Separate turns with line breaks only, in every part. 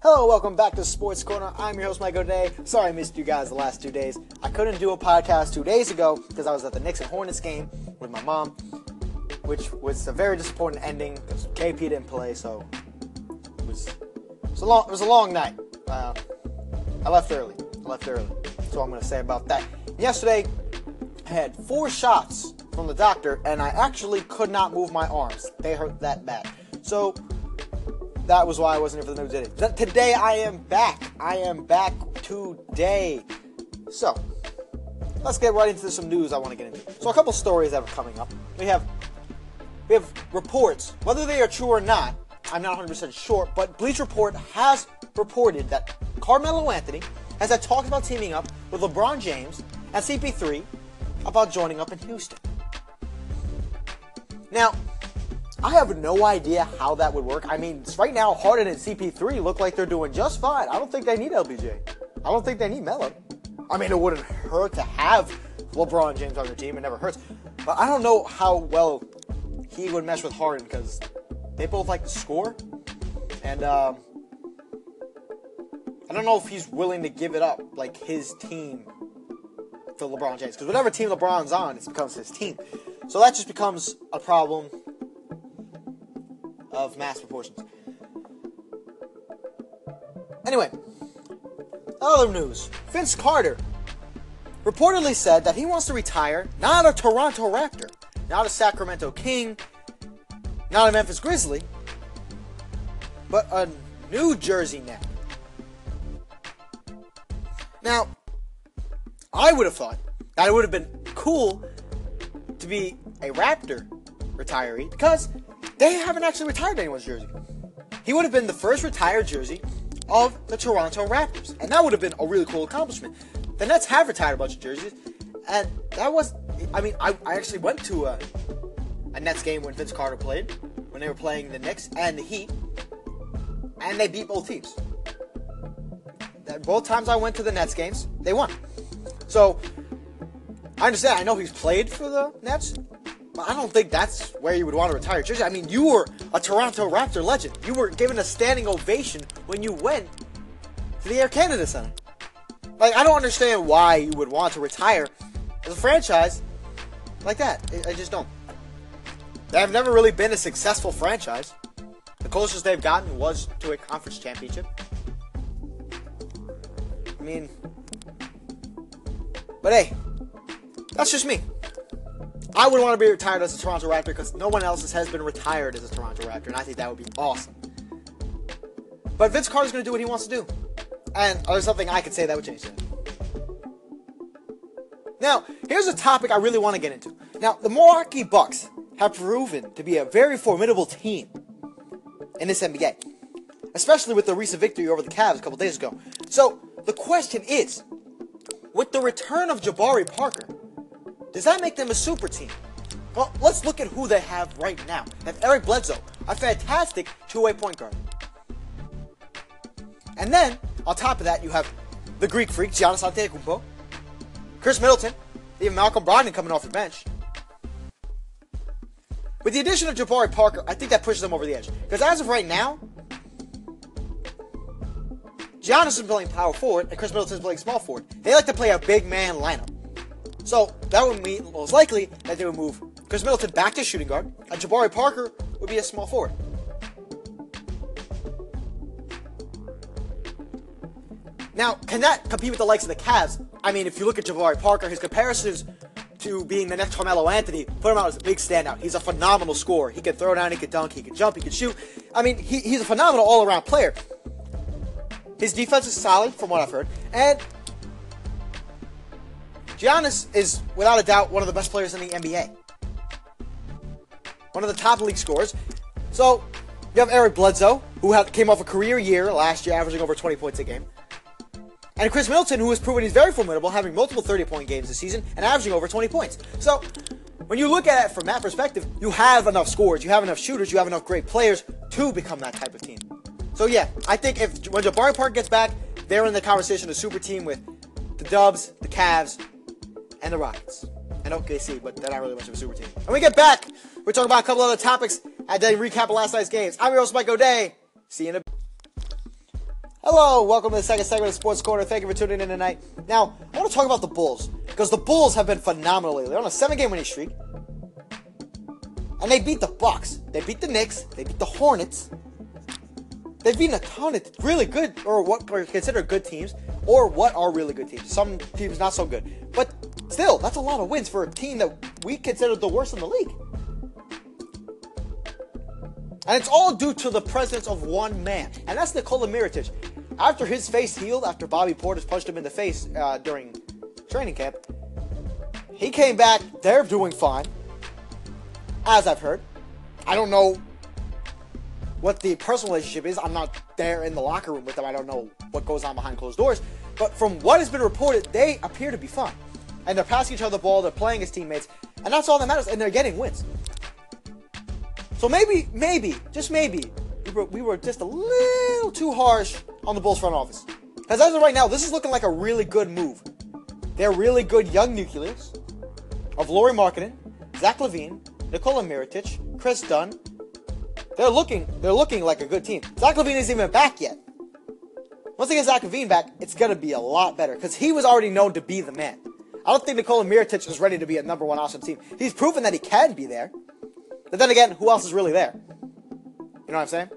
Hello, welcome back to Sports Corner. I'm your host, Mike O'Day. Sorry I missed you guys the last two days. I couldn't do a podcast two days ago because I was at the Knicks and Hornets game with my mom, which was a very disappointing ending because KP didn't play, so it was, it was, a, long, it was a long night. Uh, I left early. I left early. That's all I'm going to say about that. Yesterday, I had four shots from the doctor, and I actually could not move my arms. They hurt that bad. So, that was why I wasn't here for the news today. Today I am back. I am back today. So, let's get right into some news I want to get into. So, a couple stories that are coming up. We have we have reports, whether they are true or not. I'm not 100% sure, but Bleacher Report has reported that Carmelo Anthony has had talks about teaming up with LeBron James and CP3 about joining up in Houston. Now, I have no idea how that would work. I mean, right now, Harden and CP3 look like they're doing just fine. I don't think they need LBJ. I don't think they need Melo. I mean, it wouldn't hurt to have LeBron James on your team. It never hurts. But I don't know how well he would mesh with Harden because they both like to score. And um, I don't know if he's willing to give it up, like his team, for LeBron James. Because whatever team LeBron's on, it becomes his team. So that just becomes a problem of mass proportions. Anyway, other news. Vince Carter reportedly said that he wants to retire not a Toronto Raptor, not a Sacramento King, not a Memphis Grizzly, but a New Jersey Net. Now, I would have thought that it would have been cool to be a Raptor retiree because they haven't actually retired anyone's jersey. He would have been the first retired jersey of the Toronto Raptors, and that would have been a really cool accomplishment. The Nets have retired a bunch of jerseys, and that was, I mean, I, I actually went to a, a Nets game when Vince Carter played, when they were playing the Knicks and the Heat, and they beat both teams. Both times I went to the Nets games, they won. So, I understand, I know he's played for the Nets, I don't think that's where you would want to retire jersey. I mean, you were a Toronto Raptor legend. You were given a standing ovation when you went to the Air Canada Center. Like, I don't understand why you would want to retire as a franchise like that. I just don't. They have never really been a successful franchise. The closest they've gotten was to a conference championship. I mean, but hey, that's just me. I would want to be retired as a Toronto Raptor because no one else has been retired as a Toronto Raptor, and I think that would be awesome. But Vince Carter's going to do what he wants to do. And uh, there's something I could say that would change that. Now, here's a topic I really want to get into. Now, the Milwaukee Bucks have proven to be a very formidable team in this NBA, especially with the recent victory over the Cavs a couple days ago. So, the question is with the return of Jabari Parker, does that make them a super team? Well, let's look at who they have right now. They have Eric Bledsoe, a fantastic two-way point guard. And then, on top of that, you have the Greek freak, Giannis Antetokounmpo, Khris Middleton, even Malcolm Brogdon coming off the bench. With the addition of Jabari Parker, I think that pushes them over the edge. Because as of right now, Giannis is playing power forward and Khris Middleton is playing small forward. They like to play a big man lineup. So that would mean most likely that they would move Khris Middleton back to shooting guard, and Jabari Parker would be a small forward. Now, can that compete with the likes of the Cavs? I mean, if you look at Jabari Parker, his comparisons to being the next Carmelo Anthony, put him out as a big standout. He's a phenomenal scorer. He can throw down, he can dunk, he can jump, he can shoot. I mean, he, he's a phenomenal all-around player. His defense is solid, from what I've heard, and Giannis is, without a doubt, one of the best players in the NBA. One of the top league scorers. So, you have Eric Bledsoe, who came off a career year last year, averaging over 20 points a game. And Khris Middleton, who has proven he's very formidable, having multiple 30 point games this season and averaging over 20 points. So, when you look at it from that perspective, you have enough scores, you have enough shooters, you have enough great players to become that type of team. So, yeah, I think if when Jabari Park gets back, they're in the conversation of super team with the Dubs, the Cavs, and the Rockets. And OKC, but they're not really much of a super team. When we get back, we're talking about a couple other topics and then recap of last night's games. I'm your host, Mike O'Day. See you in a Hello, welcome to the second segment of Sports Corner. Thank you for tuning in tonight. Now, I want to talk about the Bulls because the Bulls have been phenomenal lately. They're on a seven-game winning streak, and they beat the Bucks. They beat the Knicks. They beat the Hornets. They've ton of really good, or what are considered good teams, or what are really good teams. Some teams not so good, but still, that's a lot of wins for a team that we consider the worst in the league. And it's all due to the presence of one man, and that's Nikola Mirotic. After his face healed, after Bobby Portis punched him in the face uh, during training camp, he came back. They're doing fine, as I've heard. I don't know what the personal relationship is. I'm not there in the locker room with them. I don't know what goes on behind closed doors. But from what has been reported, they appear to be fine. And they're passing each other the ball, they're playing as teammates, and that's all that matters, and they're getting wins. So maybe, maybe, just maybe, we were, we were just a little too harsh on the Bulls front office. Because as of right now, this is looking like a really good move. They're really good young nucleus of Lauri Markkanen, Zach LaVine, Nikola Mirotic, Kris Dunn. They're looking, they're looking like a good team. Zach LaVine isn't even back yet. Once they get Zach LaVine back, it's gonna be a lot better because he was already known to be the man. I don't think Nikola Mirotic is ready to be a number one awesome team. He's proven that he can be there. But then again, who else is really there? You know what I'm saying?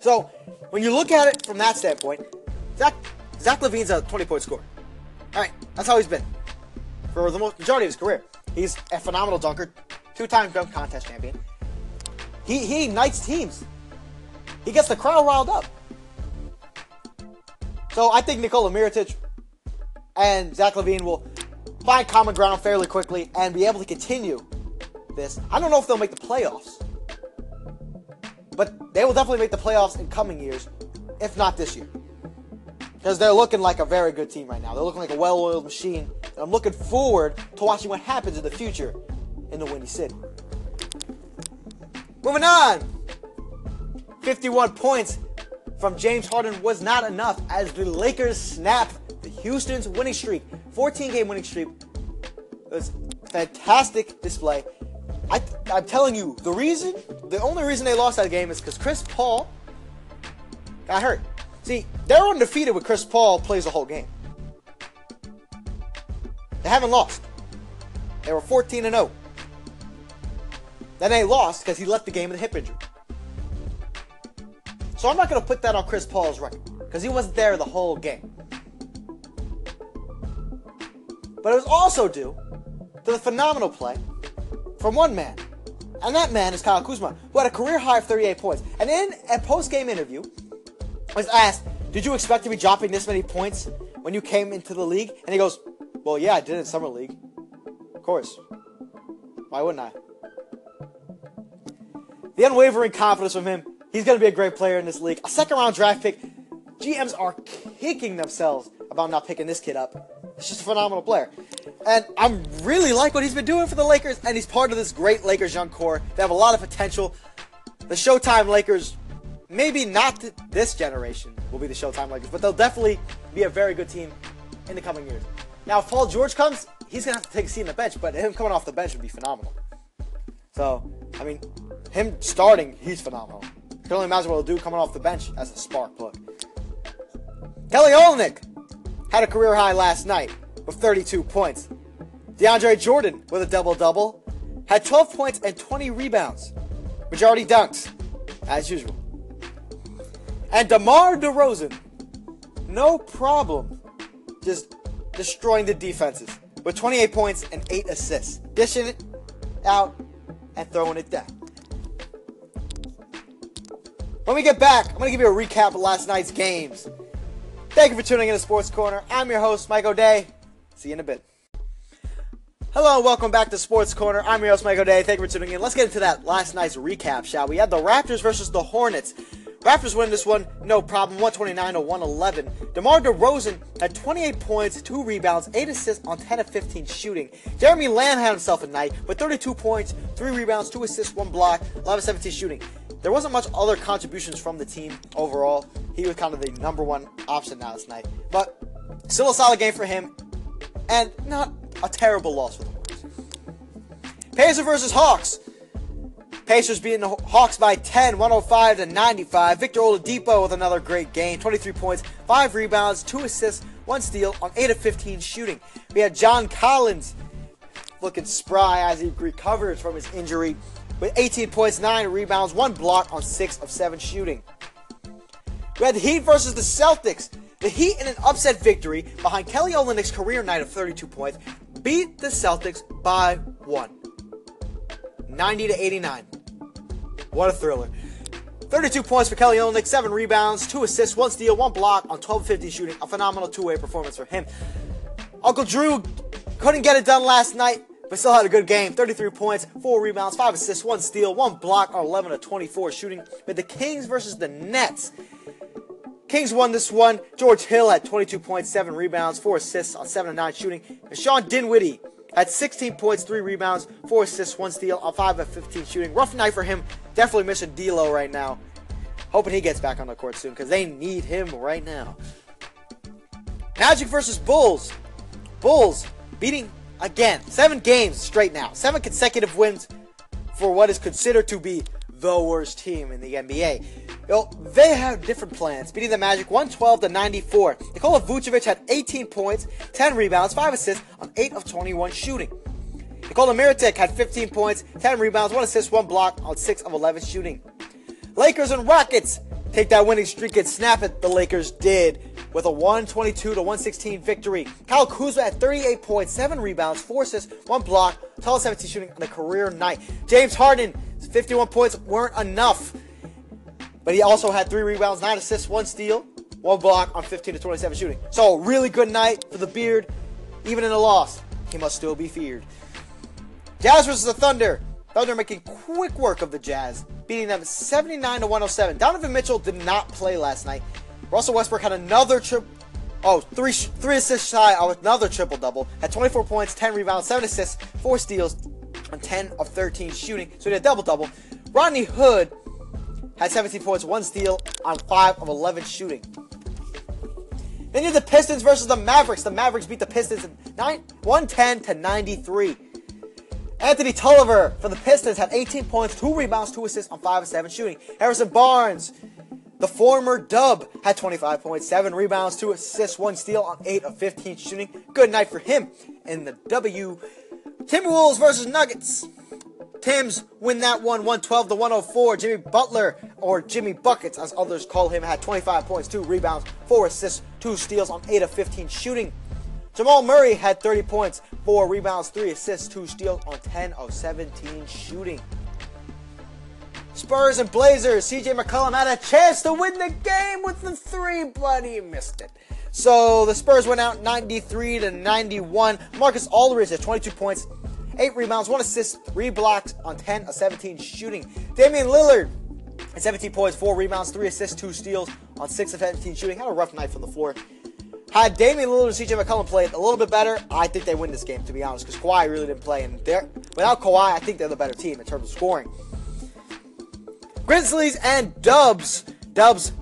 So, when you look at it from that standpoint, Zach, Zach LaVine's a 20 point scorer. All right, that's how he's been for the most majority of his career. He's a phenomenal dunker, two time dunk contest champion. He, he ignites teams, he gets the crowd riled up. So I think Nikola Mirotic and Zach LaVine will find common ground fairly quickly and be able to continue this. I don't know if they'll make the playoffs, but they will definitely make the playoffs in coming years, if not this year. Because they're looking like a very good team right now. They're looking like a well oiled machine. And I'm looking forward to watching what happens in the future in the Windy City. Moving on. 51 points from James Harden was not enough as the Lakers snap the Houston's winning streak. 14 game winning streak. It was fantastic display. I, I'm telling you, the reason, the only reason they lost that game is because Chris Paul got hurt. See, they're undefeated with Chris Paul plays the whole game. They haven't lost. They were 14 and 0. Then they lost because he left the game with a hip injury. So I'm not going to put that on Chris Paul's record because he wasn't there the whole game. But it was also due to the phenomenal play from one man. And that man is Kyle Kuzma, who had a career high of 38 points. And in a post game interview, was asked, Did you expect to be dropping this many points when you came into the league? And he goes, Well, yeah, I did in Summer League. Of course. Why wouldn't I? The unwavering confidence from him. He's going to be a great player in this league. A second round draft pick. GMs are kicking themselves about not picking this kid up. He's just a phenomenal player. And I really like what he's been doing for the Lakers, and he's part of this great Lakers young core. They have a lot of potential. The Showtime Lakers, maybe not this generation will be the Showtime Lakers, but they'll definitely be a very good team in the coming years. Now, if Paul George comes, he's going to have to take a seat on the bench, but him coming off the bench would be phenomenal. So, I mean, him starting, he's phenomenal. Can only imagine what he'll do coming off the bench as a spark plug. Kelly Olynyk had a career high last night with 32 points. DeAndre Jordan with a double double had 12 points and 20 rebounds. Majority dunks, as usual. And DeMar DeRozan, no problem, just destroying the defenses with 28 points and 8 assists, dishing it out and throwing it down. When we get back, I'm going to give you a recap of last night's games. Thank you for tuning in to Sports Corner. I'm your host, Mike O'Day. See you in a bit. Hello and welcome back to Sports Corner. I'm your host, Mike O'Day. Thank you for tuning in. Let's get into that last night's recap, shall we? Had the Raptors versus the Hornets. Raptors win this one, no problem, 129 to 111. DeMar DeRozan had 28 points, 2 rebounds, 8 assists on 10 of 15 shooting. Jeremy Lamb had himself a night with 32 points, 3 rebounds, 2 assists, 1 block, 11 17 shooting. There wasn't much other contributions from the team overall. He was kind of the number one option last night. But still a solid game for him, and not a terrible loss for the Hornets. Pacers versus Hawks. Pacers beating the Hawks by 10, 105 to 95. Victor Oladipo with another great game, 23 points, 5 rebounds, 2 assists, 1 steal on 8 of 15 shooting. We had John Collins looking spry as he recovers from his injury with 18 points, 9 rebounds, 1 block on 6 of 7 shooting. We had the Heat versus the Celtics. The Heat in an upset victory behind Kelly Olynyk's career night of 32 points beat the Celtics by 1. 90 to 89. What a thriller. 32 points for Kelly Olynyk, 7 rebounds, 2 assists, 1 steal, 1 block on 12 50 shooting. A phenomenal two way performance for him. Uncle Drew couldn't get it done last night, but still had a good game. 33 points, 4 rebounds, 5 assists, 1 steal, 1 block on 11 to 24 shooting. But the Kings versus the Nets. Kings won this one. George Hill had 22 points, 7 rebounds, 4 assists on 7 9 shooting. And Sean Dinwiddie had 16 points, 3 rebounds, 4 assists, 1 steal on 5 of 15 shooting. Rough night for him. Definitely missing D'Lo right now. Hoping he gets back on the court soon because they need him right now. Magic versus Bulls. Bulls beating again. Seven games straight now. Seven consecutive wins for what is considered to be the worst team in the NBA. Well, they have different plans, beating the Magic 112 to 94. Nikola Vucevic had 18 points, 10 rebounds, 5 assists on 8 of 21 shooting. Nikola Mirotic had 15 points, 10 rebounds, 1 assist, 1 block on 6 of 11 shooting. Lakers and Rockets take that winning streak and snap it. The Lakers did with a 122 to 116 victory. Kyle Kuzma had 38 points, 7 rebounds, 4 assists, 1 block, 12 17 shooting on a career night. James Harden, 51 points weren't enough. But he also had 3 rebounds, 9 assists, 1 steal, 1 block on 15 to 27 shooting. So, really good night for the Beard. Even in a loss, he must still be feared. Jazz versus the Thunder. Thunder making quick work of the Jazz, beating them 79 to 107. Donovan Mitchell did not play last night. Russell Westbrook had another trip. Oh, three, three assists shy of another triple double. Had 24 points, 10 rebounds, 7 assists, 4 steals, on 10 of 13 shooting. So he had a double double. Rodney Hood had 17 points, 1 steal on 5 of 11 shooting. Then you have the Pistons versus the Mavericks. The Mavericks beat the Pistons 9, 110 to 93. Anthony Tolliver for the Pistons had 18 points, 2 rebounds, 2 assists on 5 of 7 shooting. Harrison Barnes, the former dub, had 25 points, 7 rebounds, 2 assists, 1 steal on 8 of 15 shooting. Good night for him in the W. Timberwolves versus Nuggets. Tims win that one 112 to 104. Jimmy Butler, or Jimmy Buckets as others call him, had 25 points, 2 rebounds, 4 assists, 2 steals on 8 of 15 shooting. Jamal Murray had 30 points, 4 rebounds, 3 assists, 2 steals on 10 of 17 shooting. Spurs and Blazers. CJ McCollum had a chance to win the game with the three, but he missed it. So the Spurs went out 93 to 91. Marcus Aldridge had 22 points, 8 rebounds, 1 assist, 3 blocks on 10 of 17 shooting. Damian Lillard had 17 points, 4 rebounds, 3 assists, 2 steals on 6 of 17 shooting. Had a rough night from the floor. Had Damian Lillard and CJ McCollum played a little bit better, I think they win this game, to be honest, because Kawhi really didn't play. And without Kawhi, I think they're the better team in terms of scoring. Grizzlies and Dubs. Dubs,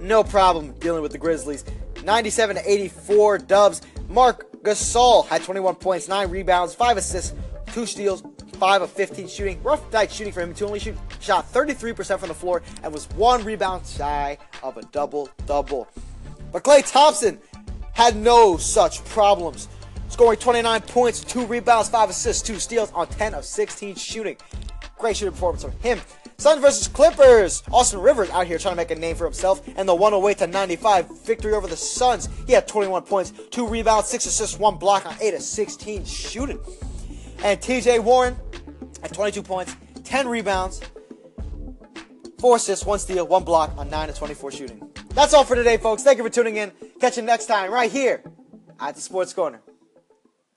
no problem dealing with the Grizzlies. 97 to 84 Dubs. Marc Gasol had 21 points, 9 rebounds, 5 assists, 2 steals, 5 of 15 shooting. Rough night shooting for him to only shoot shot 33% from the floor and was 1 rebound shy of a double double. But Klay Thompson had no such problems. Scoring 29 points, 2 rebounds, 5 assists, 2 steals on 10 of 16 shooting. Great shooting performance from him. Suns versus Clippers. Austin Rivers out here trying to make a name for himself, and the 108 to 95 victory over the Suns. He had 21 points, 2 rebounds, 6 assists, 1 block on 8 of 16 shooting. And TJ Warren at 22 points, 10 rebounds, 4 assists, 1 steal, 1 block on 9 of 24 shooting. That's all for today, folks. Thank you for tuning in. Catch you next time right here at the Sports Corner.